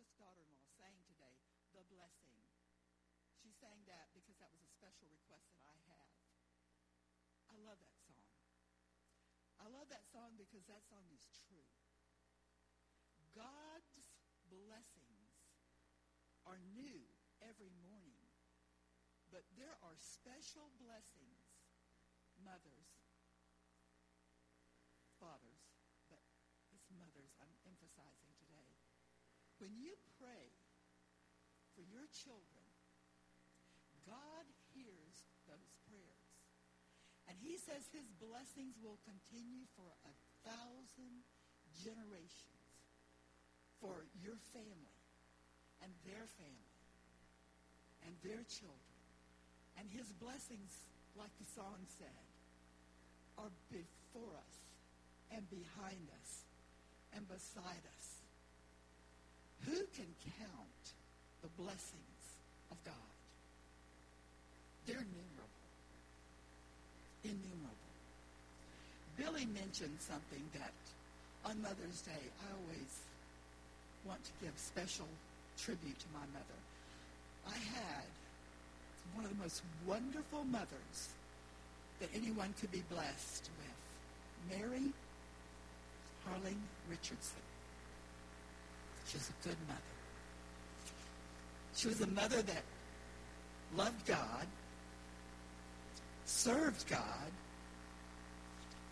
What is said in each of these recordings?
precious daughter-in-law sang today, The Blessing. She sang that because that was a special request that I have. I love that song. I love that song because that song is true. God's blessings are new every morning, but there are special blessings, mothers, fathers, but it's mothers I'm emphasizing. When you pray for your children, God hears those prayers. And he says his blessings will continue for a thousand generations for your family and their family and their children. And his blessings, like the song said, are before us and behind us and beside us. Who can count the blessings of God? They're innumerable. Innumerable. Billy mentioned something that on Mother's Day I always want to give special tribute to my mother. I had one of the most wonderful mothers that anyone could be blessed with. Mary Harling Richardson. She was a good mother. She was a mother that loved God, served God,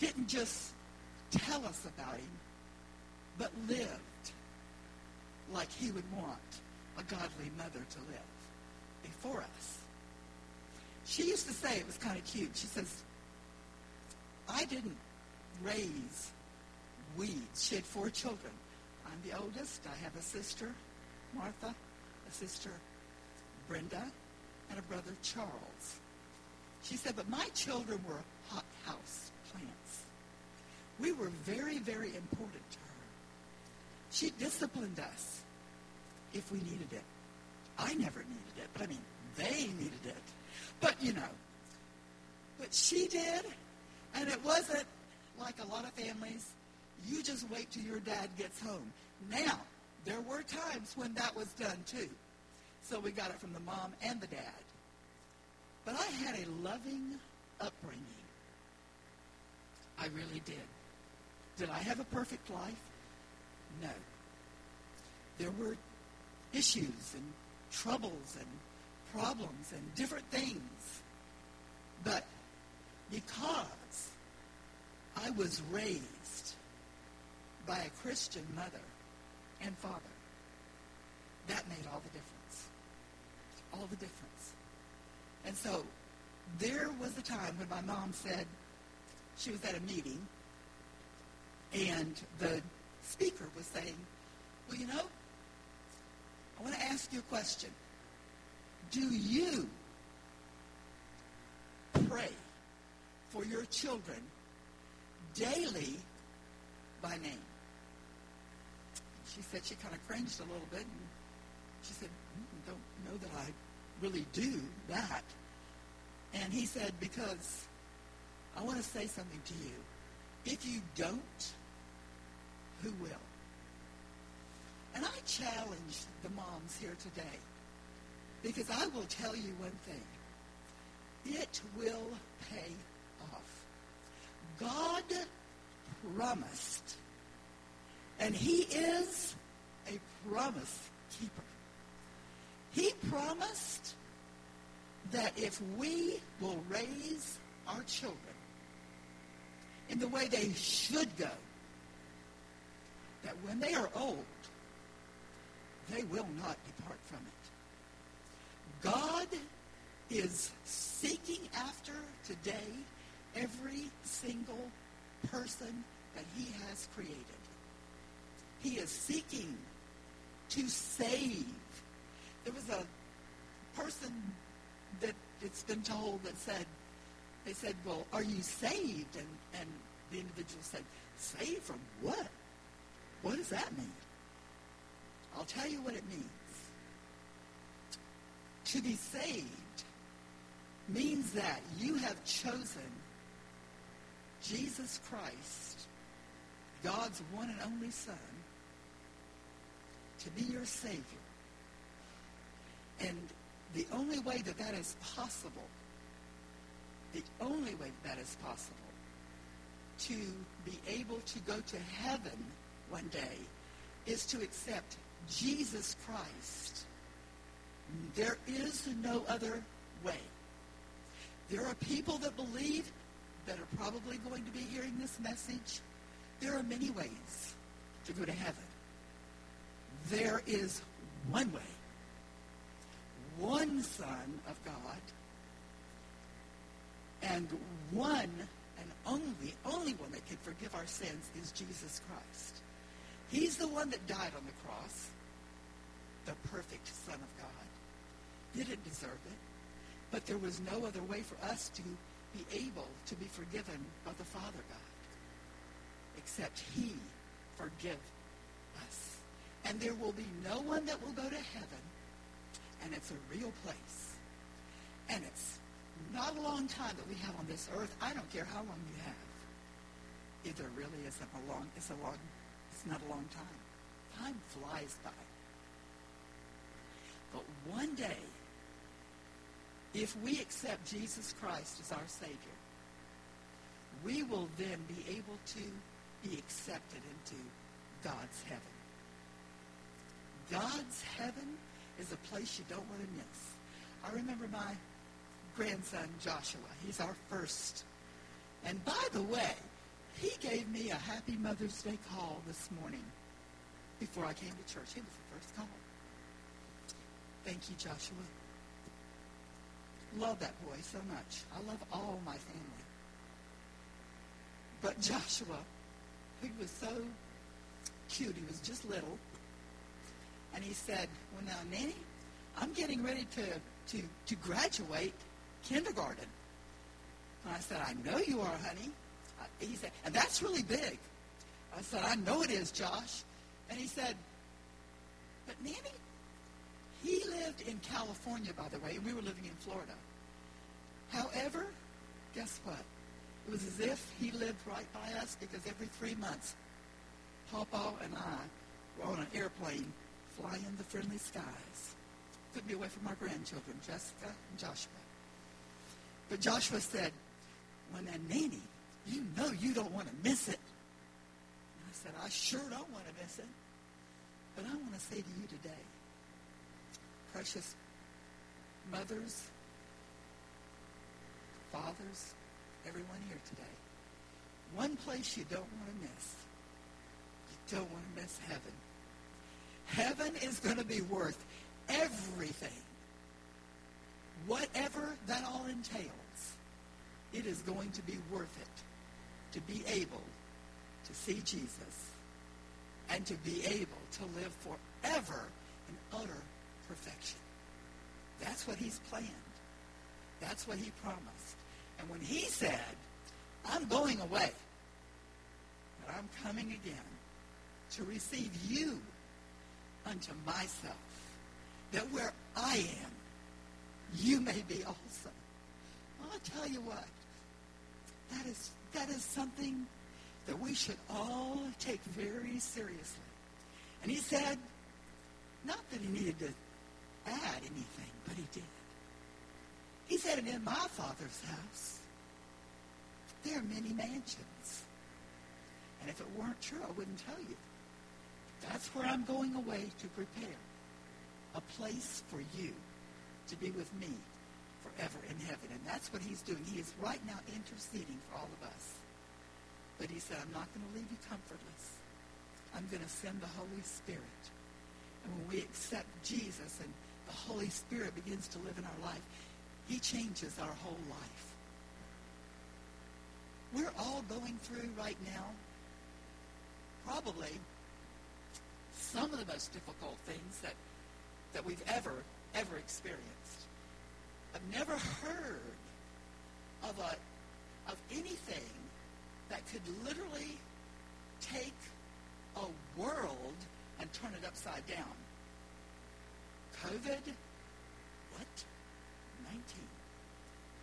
didn't just tell us about him, but lived like he would want a godly mother to live before us. She used to say, it was kind of cute, she says, I didn't raise weeds. She had four children. I'm the oldest. I have a sister, Martha, a sister, Brenda, and a brother, Charles. She said, but my children were hothouse plants. We were very, very important to her. She disciplined us if we needed it. I never needed it, but I mean, they needed it. But, you know, but she did, and it wasn't like a lot of families. You just wait till your dad gets home. Now, there were times when that was done too. So we got it from the mom and the dad. But I had a loving upbringing. I really did. Did I have a perfect life? No. There were issues and troubles and problems and different things. But because I was raised by a Christian mother and father, that made all the difference. All the difference. And so there was a time when my mom said she was at a meeting and the speaker was saying, well, you know, I want to ask you a question. Do you pray for your children daily by name? She said she kind of cringed a little bit, and she said, mm, don't know that I really do that. And he said, because I want to say something to you. If you don't, who will? And I challenge the moms here today because I will tell you one thing. It will pay off. God promised, and he is a promise keeper. He promised that if we will raise our children in the way they should go, that when they are old, they will not depart from it. God is seeking after today every single person that he has created. He is seeking to save. There was a person that it's been told that said, they said, well, are you saved? And, and the individual said, saved from what? What does that mean? I'll tell you what it means. To be saved means that you have chosen Jesus Christ, God's one and only Son, to be your Savior. And the only way that that is possible, the only way that, that is possible to be able to go to heaven one day is to accept Jesus Christ. There is no other way. There are people that believe that are probably going to be hearing this message. There are many ways to go to heaven. There is one way. One Son of God. And one and only, only one that can forgive our sins is Jesus Christ. He's the one that died on the cross, the perfect Son of God. Didn't deserve it. But there was no other way for us to be able to be forgiven by the Father God except he forgive us. And there will be no one that will go to heaven, and it's a real place. And it's not a long time that we have on this earth. I don't care how long you have. It there really isn't a long, it's a long, it's not a long time. Time flies by. But one day, if we accept Jesus Christ as our Savior, we will then be able to be accepted into God's heaven. God's heaven is a place you don't want to miss. I remember my grandson Joshua. He's our first. And by the way, he gave me a happy Mother's Day call this morning before I came to church. He was the first call. Thank you, Joshua. Love that boy so much. I love all my family. But Joshua, he was so cute. He was just little. And he said, well, now, Nanny, I'm getting ready to, to, to graduate kindergarten. And I said, I know you are, honey. He said, and that's really big. I said, I know it is, Josh. And he said, but Nanny, he lived in California, by the way, and we were living in Florida. However, guess what? It was as if he lived right by us because every three months, Papa and I were on an airplane flying the friendly skies. Couldn't be away from our grandchildren, Jessica and Joshua. But Joshua said, when that nanny, you know you don't want to miss it. And I said, I sure don't want to miss it. But I want to say to you today, precious mothers, fathers, everyone here today. One place you don't want to miss. You don't want to miss heaven. Heaven is going to be worth everything. Whatever that all entails, it is going to be worth it to be able to see Jesus and to be able to live forever in utter perfection. That's what he's planned. That's what he promised. And when he said, I'm going away, but I'm coming again to receive you unto myself, that where I am, you may be also. I'll tell you what, that is, that is something that we should all take very seriously. And he said, not that he needed to add anything, but he did. He said, and in my Father's house, there are many mansions. And if it weren't true, I wouldn't tell you. That's where I'm going away to prepare a place for you to be with me forever in heaven. And that's what he's doing. He is right now interceding for all of us. But he said, I'm not going to leave you comfortless. I'm going to send the Holy Spirit. And when we accept Jesus and the Holy Spirit begins to live in our life, he changes our whole life. We're all going through right now probably some of the most difficult things that, that we've ever, ever experienced. I've never heard of, a, of anything that could literally take a world and turn it upside down. COVID, what? 19.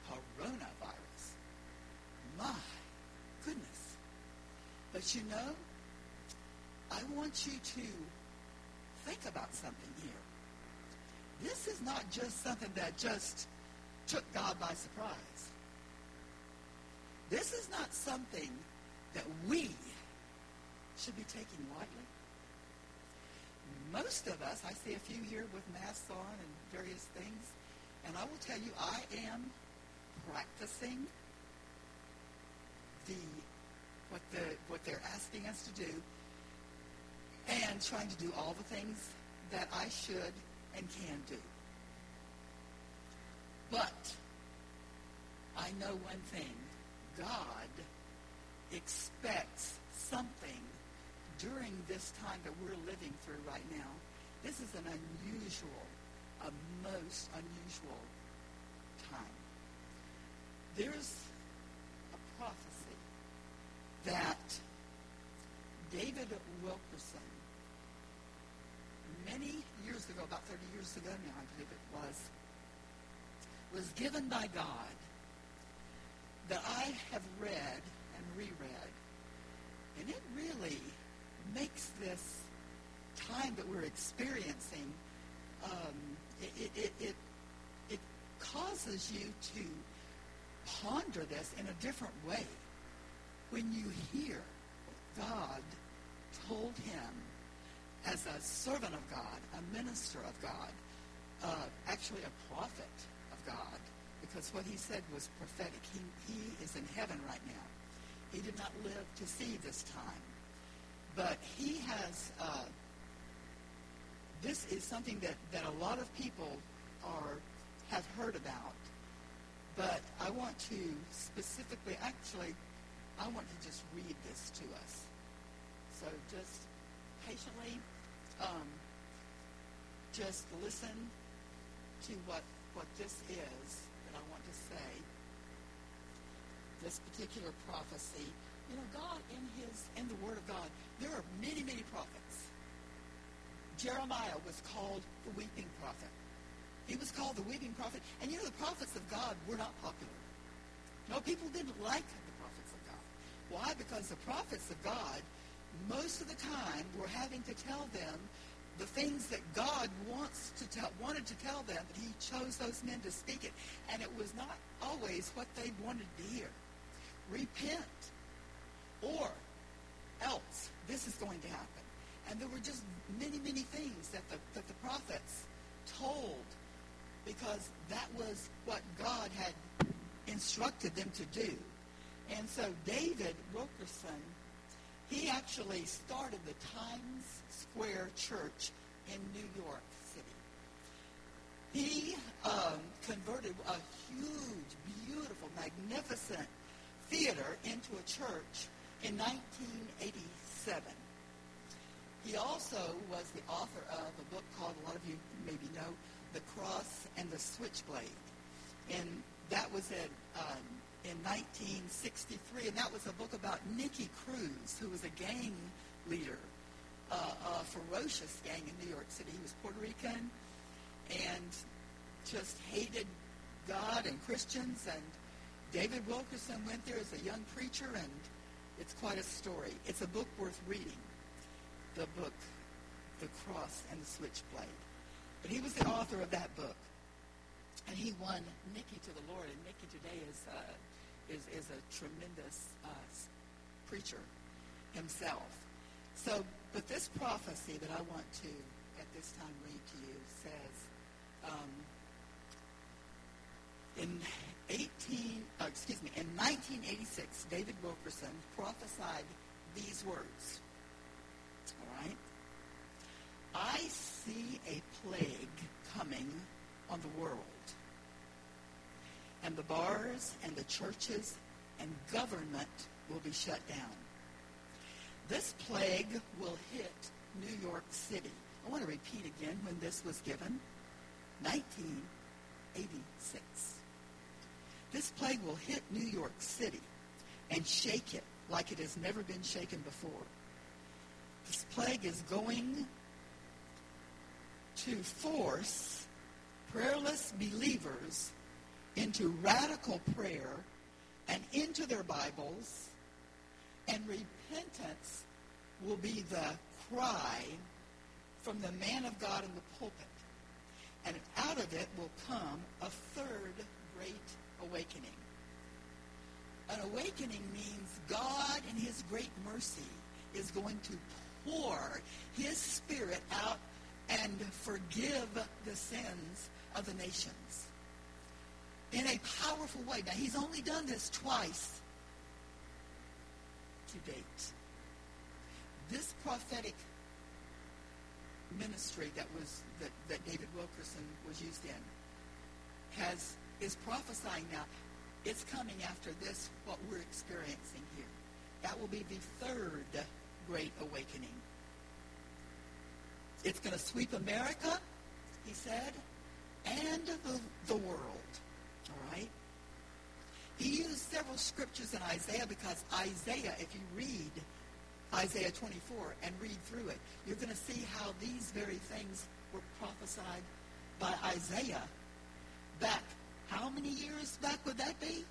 Coronavirus. My goodness. But you know, want you to think about something here. This is not just something that just took God by surprise. This is not something that we should be taking lightly. Most of us, I see a few here with masks on and various things, and I will tell you, I am practicing the what the what they're asking us to do, and trying to do all the things that I should and can do. But I know one thing. God expects something during this time that we're living through right now. This is an unusual, a most unusual time. There's a prophecy that David Wilkerson, many years ago, about 30 years ago now, I believe it was, was given by God that I have read and reread. And it really makes this time that we're experiencing, um, it, it, it, it causes you to ponder this in a different way. When you hear God told him as a servant of God, a minister of God, uh, actually a prophet of God, because what he said was prophetic. He, he is in heaven right now. He did not live to see this time. But he has, uh, this is something that, that a lot of people are, have heard about. But I want to specifically, actually, I want to just read this to us. So just patiently, um, just listen to what, what this is that I want to say, this particular prophecy, you know, God in his in the Word of God, there are many, many prophets. Jeremiah was called the weeping prophet. He was called the weeping prophet. And you know, the prophets of God were not popular. No, people didn't like the prophets of God. Why? Because the prophets of God, most of the time, we're having to tell them the things that God wants to tell, wanted to tell them, but he chose those men to speak it. And it was not always what they wanted to hear. Repent, or else this is going to happen. And there were just many, many things that the, that the prophets told because that was what God had instructed them to do. And so David Wilkerson he actually started the Times Square Church in New York City. He um, converted a huge, beautiful, magnificent theater into a church in 1987. He also was the author of a book called, a lot of you maybe know, The Cross and the Switchblade. And that was at um, in 1963, and that was a book about Nicky Cruz, who was a gang leader, uh, a ferocious gang in New York City. He was Puerto Rican and just hated God and Christians. And David Wilkerson went there as a young preacher, and it's quite a story. It's a book worth reading. The book, The Cross and the Switchblade. But he was the author of that book. And he won Nicky to the Lord. And Nicky today is uh, is, is a tremendous uh, preacher himself. So, but this prophecy that I want to, at this time, read to you says, um, in 18, uh, excuse me, in 1986, David Wilkerson prophesied these words. All right? I see a plague coming on the world and the bars and the churches and government will be shut down. This plague will hit New York City. I want to repeat again when this was given. 1986. This plague will hit New York City and shake it like it has never been shaken before. This plague is going to force prayerless believers into radical prayer and into their Bibles, and repentance will be the cry from the man of God in the pulpit. And out of it will come a third great awakening. An awakening means God in his great mercy is going to pour his spirit out and forgive the sins of the nations in a powerful way. Now, he's only done this twice to date. This prophetic ministry that was that, that David Wilkerson was used in has is prophesying now. It's coming after this, what we're experiencing here. That will be the third great awakening. It's going to sweep America, he said, and the, the world. Right? He used several scriptures in Isaiah because Isaiah, if you read Isaiah 24 and read through it, you're going to see how these very things were prophesied by Isaiah back. How many years back would that be?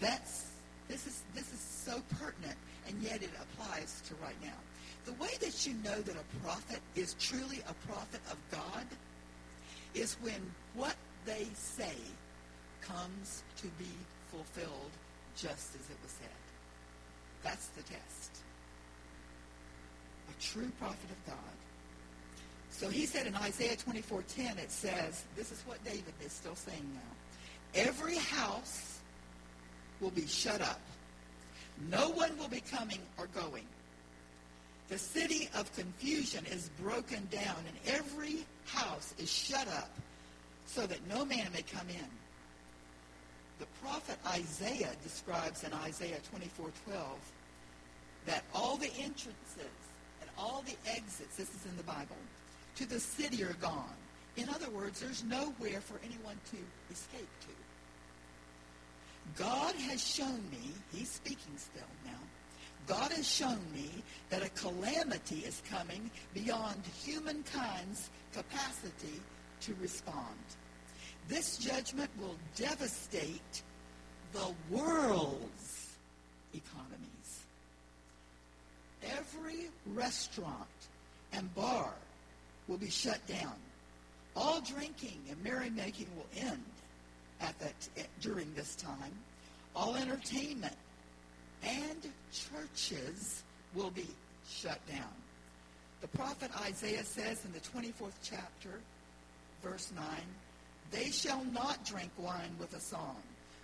That's this is this is so pertinent, and yet it applies to right now. The way that you know that a prophet is truly a prophet of God is when what they say comes to be fulfilled just as it was said. That's the test. A true prophet of God. So he said in Isaiah 24:10 it says, this is what David is still saying now. Every house will be shut up. No one will be coming or going. The city of confusion is broken down, and every house is shut up so that no man may come in. The prophet Isaiah describes in Isaiah 24:12 that all the entrances and all the exits, this is in the Bible, to the city are gone. In other words, there's nowhere for anyone to escape to. God has shown me, he's speaking still now, God has shown me that a calamity is coming beyond humankind's capacity to respond. This judgment will devastate the world's economies. Every restaurant and bar will be shut down. All drinking and merrymaking will end at that during this time. All entertainment and churches will be shut down. The prophet Isaiah says in the 24th chapter, verse 9, They shall not drink wine with a song.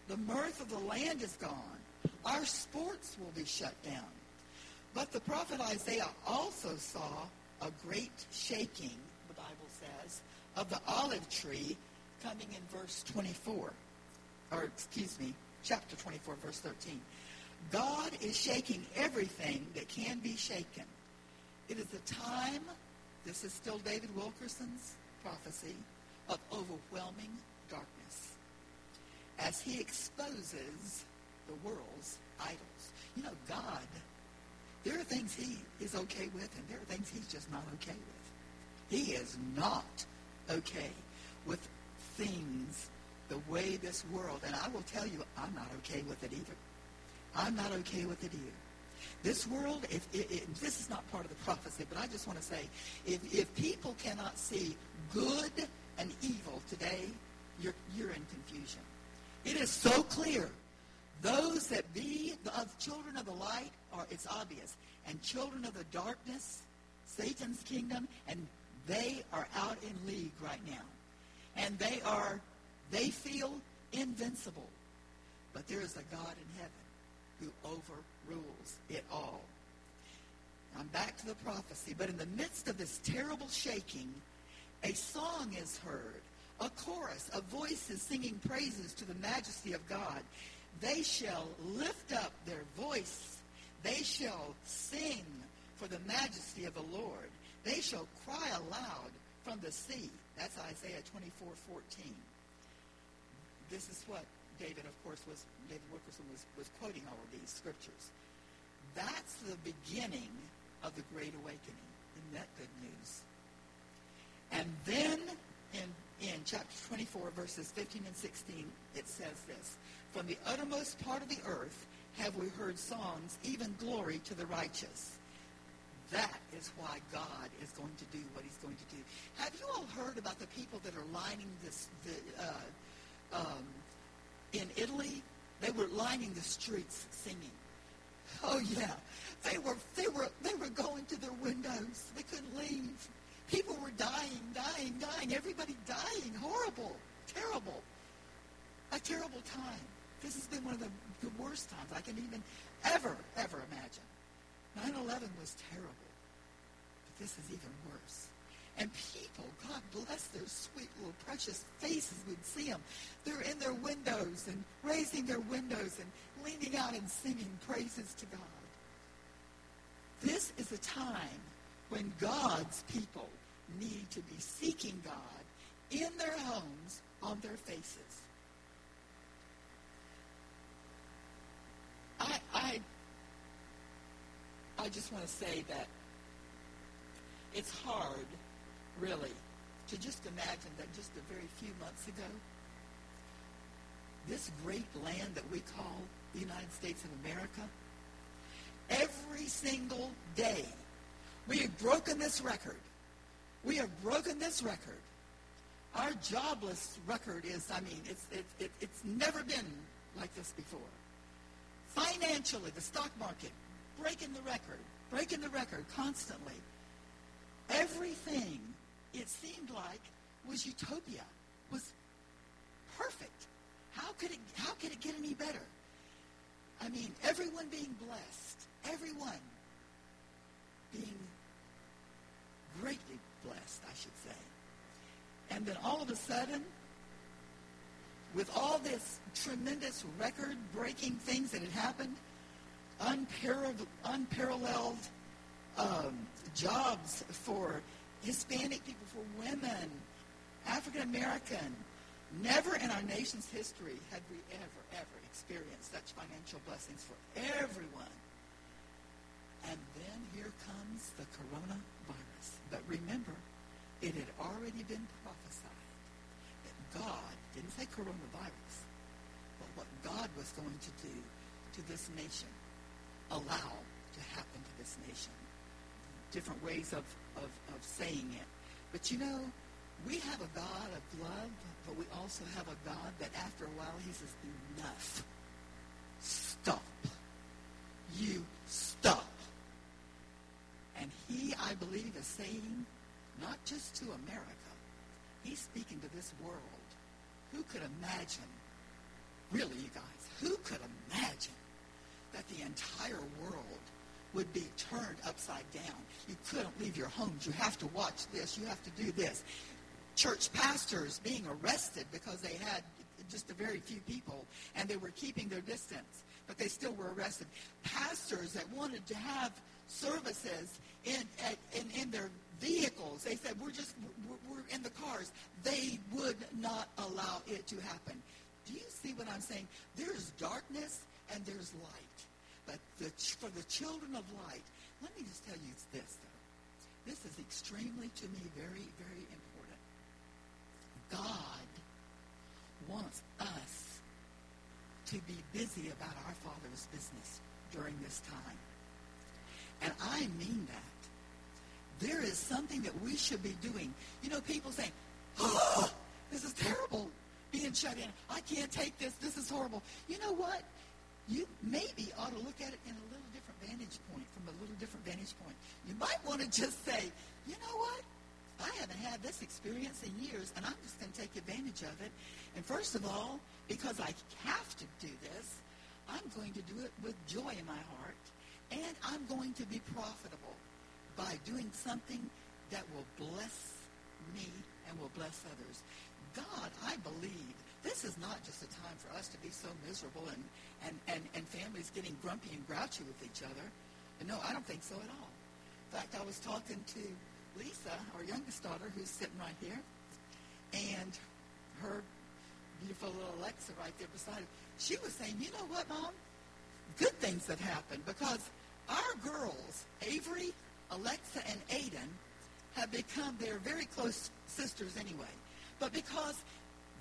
The mirth of the land is gone. Our sports will be shut down. But the prophet Isaiah also saw a great shaking, the Bible says, of the olive tree coming in verse 24. Or, excuse me, chapter 24, verse 13. God is shaking everything that can be shaken. It is a time, this is still David Wilkerson's prophecy, of overwhelming darkness as he exposes the world's idols. You know, God, there are things he is okay with, and there are things he's just not okay with. He is not okay with things the way this world, and I will tell you, I'm not okay with it either. I'm not okay with it either. This world, if, if, if, this is not part of the prophecy, but I just want to say, if, if people cannot see good and evil today, you're, you're in confusion. It is so clear. Those that be the children of the light are, it's obvious. And children of the darkness, Satan's kingdom, and they are out in league right now. And they are, they feel invincible. But there is a God in heaven who overrules it all. I'm back to the prophecy. But in the midst of this terrible shaking, a song is heard, a chorus of voices singing praises to the majesty of God. They shall lift up their voice. They shall sing for the majesty of the Lord. They shall cry aloud from the sea. That's Isaiah 24, 14. This is what David, of course, was David Wilkerson was, was quoting all of these scriptures. That's the beginning of the Great Awakening. Isn't that good news? And then in, in chapter 24, verses 15 and 16, it says this. From the uttermost part of the earth have we heard songs, even glory to the righteous. that is why God is going to do what he's going to do. Have you all heard about the people that are lining this, the, uh, um, in Italy? They were lining the streets singing. Oh yeah, they were they were they were going to their windows. They couldn't leave. People were dying, dying, dying. Everybody dying. Horrible, terrible, a terrible time. This has been one of the, the worst times I can even ever ever imagine. 9/11 was terrible, but this is even worse. And people, God bless their sweet little precious faces. We'd see them. They're in their windows and raising their windows and leaning out and singing praises to God. This is a time when God's people need to be seeking God in their homes on their faces. I, I, I just want to say that it's hard really, to just imagine that just a very few months ago, this great land that we call the United States of America, every single day, we have broken this record. We have broken this record. Our jobless record is, I mean, it's, it, it, it's never been like this before. Financially, the stock market, breaking the record, breaking the record constantly. Everything it seemed like was utopia, was perfect. How could it, how could it get any better? I mean, everyone being blessed, everyone being greatly blessed, I should say. And then all of a sudden, with all this tremendous record-breaking things that had happened, unparalleled, unparalleled um, jobs for Hispanic people, for women, African American. Never in our nation's history had we ever, ever experienced such financial blessings for everyone. And then here comes the coronavirus. But remember, it had already been prophesied that God, didn't say coronavirus, but what God was going to do to this nation, allow to happen to this. Different ways of of, of saying it. But you know, we have a God of love, but we also have a God that after a while he says, enough. Stop. You stop. And he, I believe, is saying, not just to America, he's speaking to this world. Who could imagine, really, you guys, who could imagine that the entire world would be turned upside down. You couldn't leave your homes. You have to watch this. You have to do this. Church pastors being arrested because they had just a very few people and they were keeping their distance, but they still were arrested. Pastors that wanted to have services in, in, in their vehicles, they said, we're just, we're, we're in the cars. They would not allow it to happen. Do you see what I'm saying? There's darkness and there's light. But the, for the children of light, let me just tell you this, though. This is extremely, to me, very, very important. God wants us to be busy about our Father's business during this time. And I mean that. There is something that we should be doing. You know, people saying, oh, ah, this is terrible, being shut in. I can't take this. This is horrible. You know what? You maybe ought to look at it in a little different vantage point, from a little different vantage point. You might want to just say, you know what? I haven't had this experience in years, and I'm just going to take advantage of it. And first of all, because I have to do this, I'm going to do it with joy in my heart, and I'm going to be profitable by doing something that will bless me and will bless others. God, I believe, this is not just a time for us to be so miserable and, and, and, and families getting grumpy and grouchy with each other. And no, I don't think so at all. In fact, I was talking to Lisa, our youngest daughter, who's sitting right here, and her beautiful little Alexa right there beside her. She was saying, you know what, Mom? Good things have happened because our girls, Avery, Alexa, and Aiden, have become, they're very close sisters anyway. But because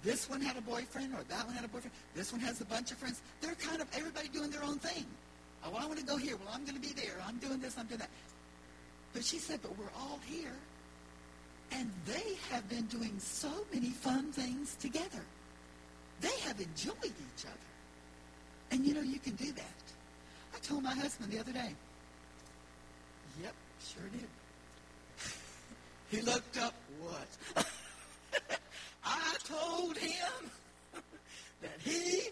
this one had a boyfriend or that one had a boyfriend. This one has a bunch of friends. They're kind of everybody doing their own thing. Oh, I want to go here. Well, I'm going to be there. I'm doing this. I'm doing that. But she said, but we're all here. And they have been doing so many fun things together. They have enjoyed each other. And you know, you can do that. I told my husband the other day. Yep, sure did. he looked up, what? I told him that he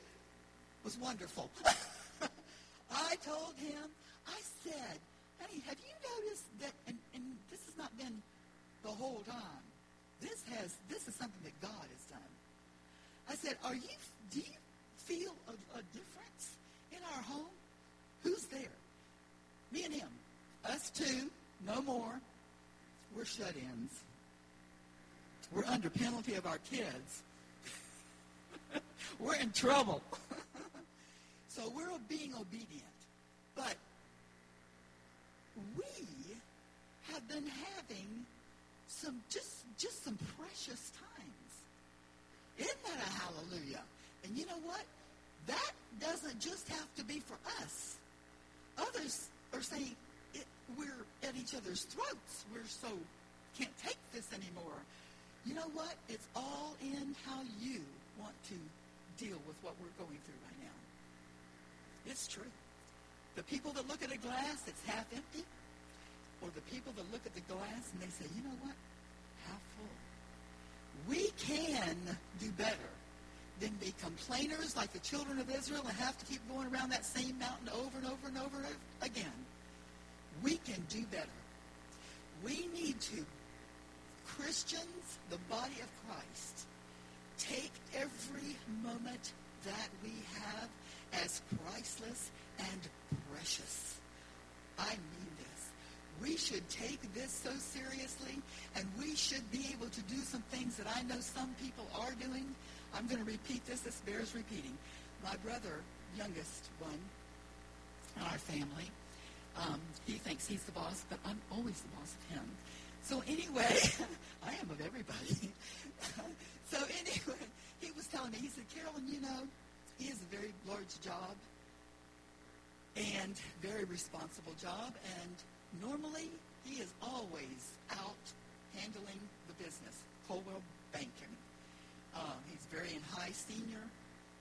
was wonderful. I told him, I said, honey, have you noticed that, and, and this has not been the whole time. This has, this is something that God has done. I said, are you, do you feel a, a difference in our home? Who's there? Me and him. Us two, no more. We're shut-ins. We're under penalty of our kids. we're in trouble. so we're being obedient. But we have been having some just just some precious times. Isn't that a hallelujah? And you know what? That doesn't just have to be for us. Others are saying it, we're at each other's throats. We're so can't take this anymore. You know what? It's all in how you want to deal with what we're going through right now. It's true. The people that look at a glass that's half empty, or the people that look at the glass and they say, you know what? Half full. We can do better than be complainers like the children of Israel and have to keep going around that same mountain over and over and over again. We can do better. We need to, Christians, the body of Christ, take every moment that we have as priceless and precious. I mean this. We should take this so seriously, and we should be able to do some things that I know some people are doing. I'm going to repeat this. This bears repeating. My brother, youngest one in our family, um, he thinks he's the boss, but I'm always the boss of him. So anyway, I am of everybody. so anyway, he was telling me, he said, Carolyn, you know, he has a very large job and very responsible job. And normally, he is always out handling the business, Coldwell Banking. Um, he's very in high senior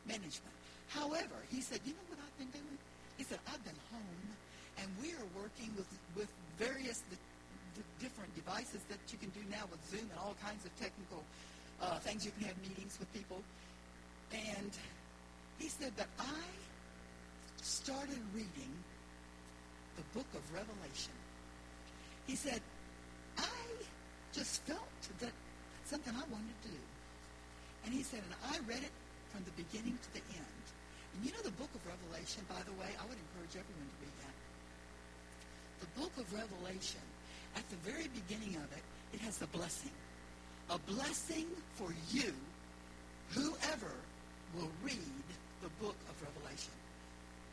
management. However, he said, you know what I've been doing? He said, I've been home, and we are working with, with various the, the different devices that you can do now with Zoom and all kinds of technical uh, things. You can have meetings with people. And he said that I started reading the book of Revelation. He said, I just felt that something I wanted to do. And he said, and I read it from the beginning to the end. And you know the book of Revelation, by the way, I would encourage everyone to read that. The book of Revelation, at the very beginning of it, it has a blessing. A blessing for you, whoever will read the book of Revelation.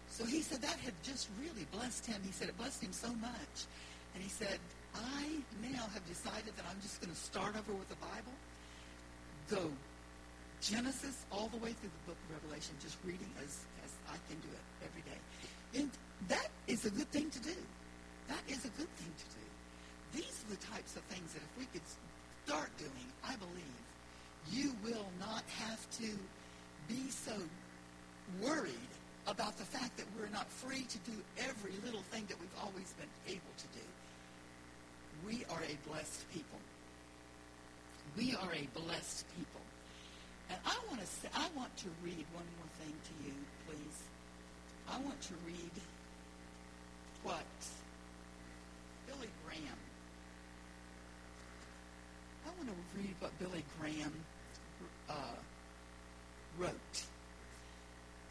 So he said that had just really blessed him. He said it blessed him so much. And he said, I now have decided that I'm just going to start over with the Bible, go Genesis all the way through the book of Revelation, just reading as, as I can do it every day. And that is a good thing to do. That is a good thing to do. Are the types of things that if we could start doing, I believe, you will not have to be so worried about the fact that we're not free to do every little thing that we've always been able to do. We are a blessed people. We are a blessed people. And I want to say, I want to read one more thing to you, please. I want to read what Billy Graham. I want to read what Billy Graham uh, wrote.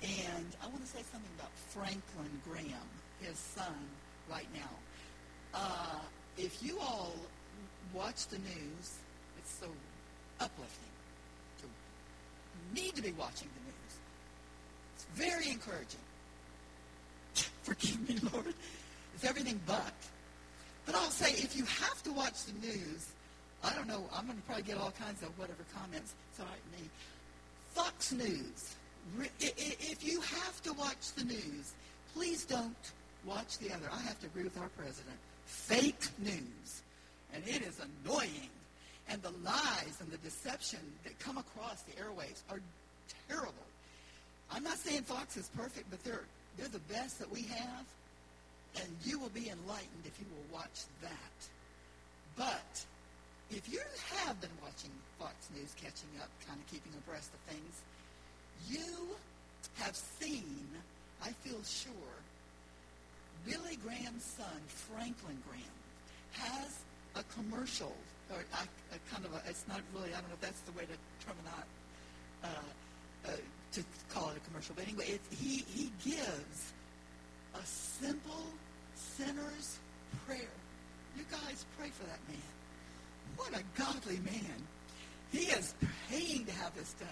And I want to say something about Franklin Graham, his son, right now. Uh, if you all watch the news, it's so uplifting. You need to be watching the news. It's very encouraging. Forgive me, Lord. It's everything but. But I'll say, if you have to watch the news, I don't know, I'm going to probably get all kinds of whatever comments. Right, me. Fox News if you have to watch the news, please don't watch the other. I have to agree with our president. fake news. And it is annoying. And the lies and the deception that come across the airwaves are terrible. I'm not saying Fox is perfect, but they're, they're the best that we have. And you will be enlightened if you will watch that. But if you have been watching Fox News, catching up, kind of keeping abreast of things, you have seen, I feel sure, Billy Graham's son, Franklin Graham, has a commercial, or a, a kind of a, it's not really, I don't know if that's the way to term it uh, uh, to call it a commercial, but anyway, it, he, he gives a simple sinner's prayer. You guys pray for that man. What a godly man. He is paying to have this done.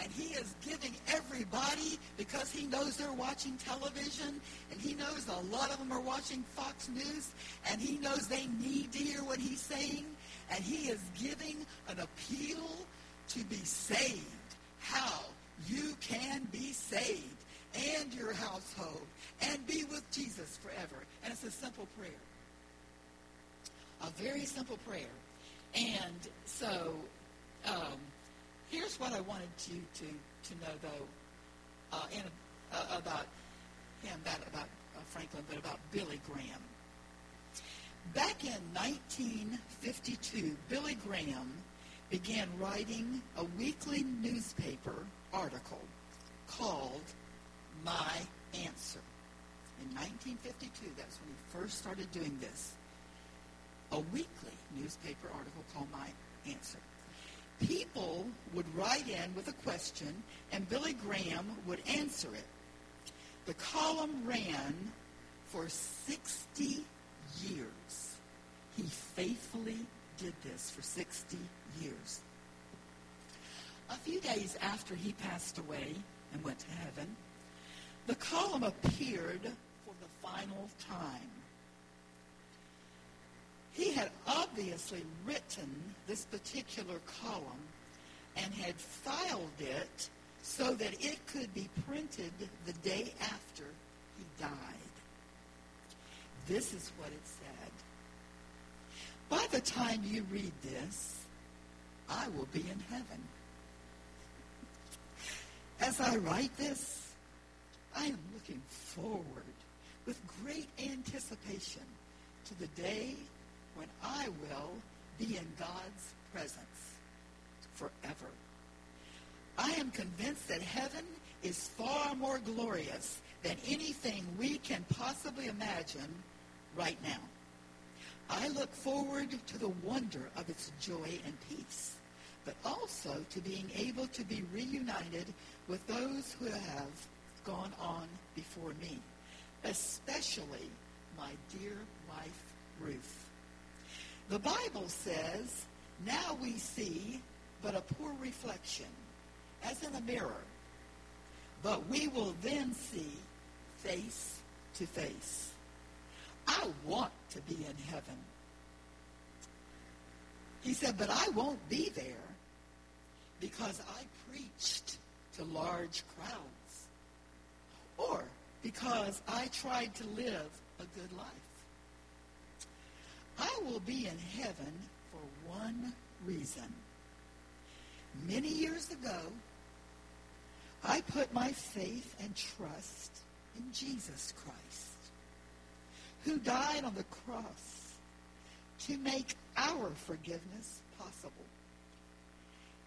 And he is giving everybody, because he knows they're watching television, and he knows a lot of them are watching Fox News, and he knows they need to hear what he's saying, and he is giving an appeal to be saved. How you can be saved and your household and be with Jesus forever. And it's a simple prayer. A very simple prayer. And so um, here's what I wanted you to, to know, though, uh, in, uh, about him, that about uh, Franklin, but about Billy Graham. Back in 1952, Billy Graham began writing a weekly newspaper article called My Answer. In 1952, that's when he first started doing this. A weekly newspaper article called My Answer. People would write in with a question, and Billy Graham would answer it. The column ran for 60 years. He faithfully did this for 60 years. A few days after he passed away and went to heaven, the column appeared for the final time. He had obviously written this particular column and had filed it so that it could be printed the day after he died. This is what it said. By the time you read this, I will be in heaven. As I write this, I am looking forward with great anticipation to the day when I will be in God's presence forever. I am convinced that heaven is far more glorious than anything we can possibly imagine right now. I look forward to the wonder of its joy and peace, but also to being able to be reunited with those who have gone on before me, especially my dear wife, Ruth. The Bible says, now we see but a poor reflection, as in a mirror, but we will then see face to face. I want to be in heaven. He said, but I won't be there because I preached to large crowds or because I tried to live a good life. Will be in heaven for one reason. Many years ago, I put my faith and trust in Jesus Christ, who died on the cross to make our forgiveness possible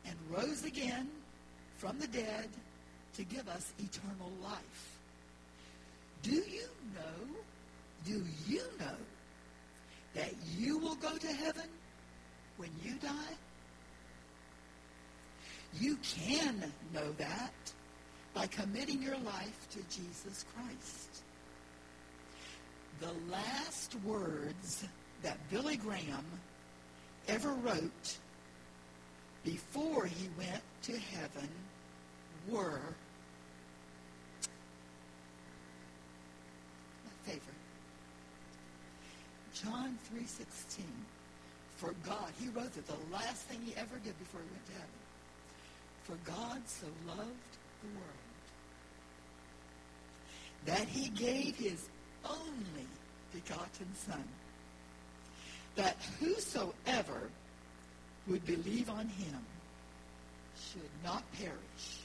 and rose again from the dead to give us eternal life. Do you know, do you know that you will go to heaven when you die? You can know that by committing your life to Jesus Christ. The last words that Billy Graham ever wrote before he went to heaven were my favorite. John 3.16. For God, he wrote that the last thing he ever did before he went to heaven. For God so loved the world that he gave his only begotten Son, that whosoever would believe on him should not perish,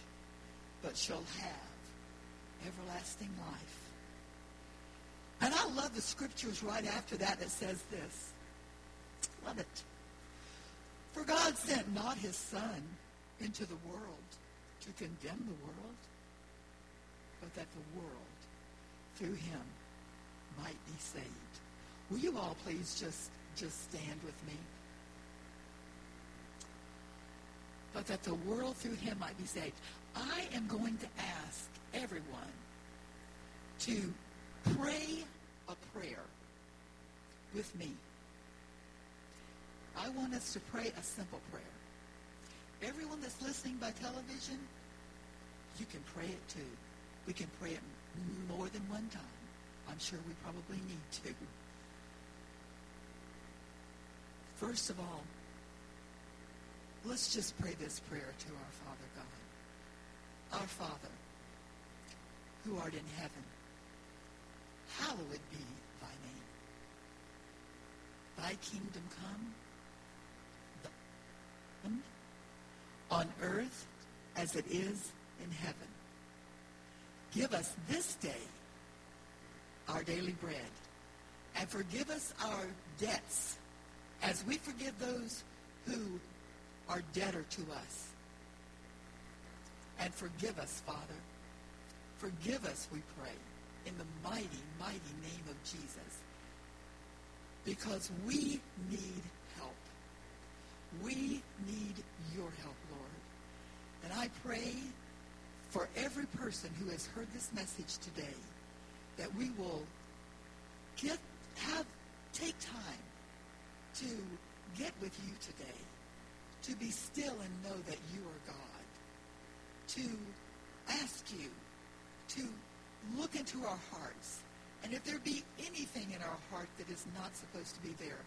but shall have everlasting life. And I love the scriptures right after that that says this. Love it. For God sent not his Son into the world to condemn the world, but that the world through him might be saved. Will you all please just, just stand with me? But that the world through him might be saved. I am going to ask everyone to pray a prayer with me. I want us to pray a simple prayer. Everyone that's listening by television, you can pray it too. We can pray it more than one time. I'm sure we probably need to. First of all, let's just pray this prayer to our Father God. Our Father, who art in heaven, hallowed be thy name. Thy kingdom come on earth as it is in heaven. Give us this day our daily bread, and forgive us our debts as we forgive those who are debtor to us. And forgive us, Father. Forgive us, we pray, in the mighty, mighty name of Jesus. Because we need help. We need your help, Lord. And I pray for every person who has heard this message today that we will get have take time to get with you today, to be still and know that you are God, to ask you to look into our hearts. And if there be anything in our heart that is not supposed to be there,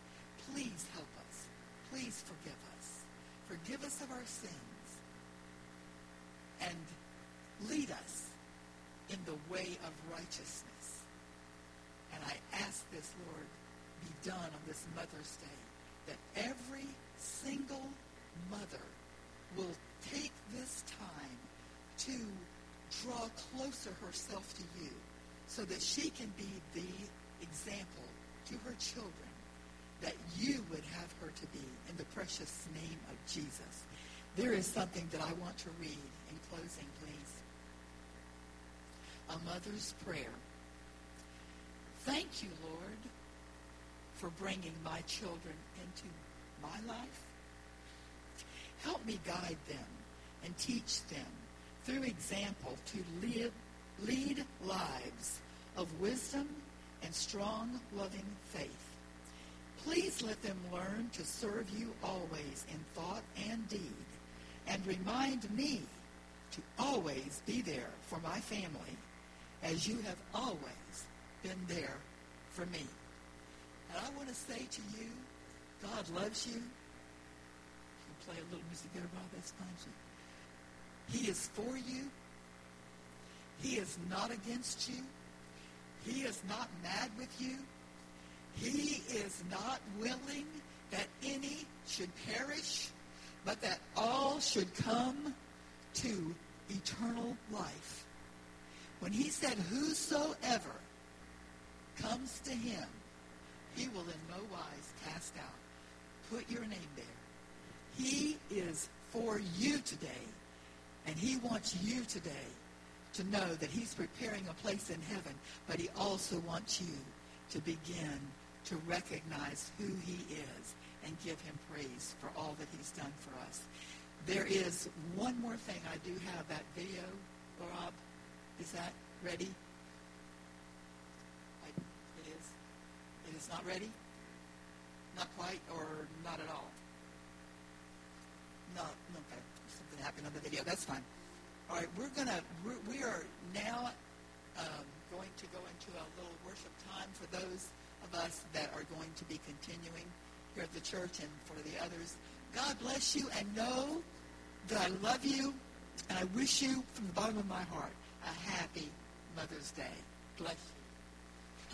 please help us. Please forgive us. Forgive us of our sins. And lead us in the way of righteousness. And I ask this, Lord, be done on this Mother's Day, that every single mother will take this time to draw closer herself to you so that she can be the example to her children that you would have her to be in the precious name of Jesus. There is something that I want to read in closing, please a mother's prayer. Thank you, Lord, for bringing my children into my life. Help me guide them and teach them through example to live, lead lives of wisdom and strong, loving faith. Please let them learn to serve you always in thought and deed, and remind me to always be there for my family as you have always been there for me. And I want to say to you, God loves you. You play a little music there, Bob. That's fine. He is for you. He is not against you. He is not mad with you. He is not willing that any should perish, but that all should come to eternal life. When he said, whosoever comes to him, he will in no wise cast out. Put your name there. He is for you today, and he wants you today to know that he's preparing a place in heaven, but he also wants you to begin to recognize who he is and give him praise for all that he's done for us. There is one more thing. I do have that video, Rob. Is that ready? I, it is. It is not ready? Not quite or not at all? No, happened on the video. That's fine. All right, we're going to, we are now um, going to go into a little worship time for those of us that are going to be continuing here at the church and for the others. God bless you and know that I love you and I wish you from the bottom of my heart a happy Mother's Day. Bless you.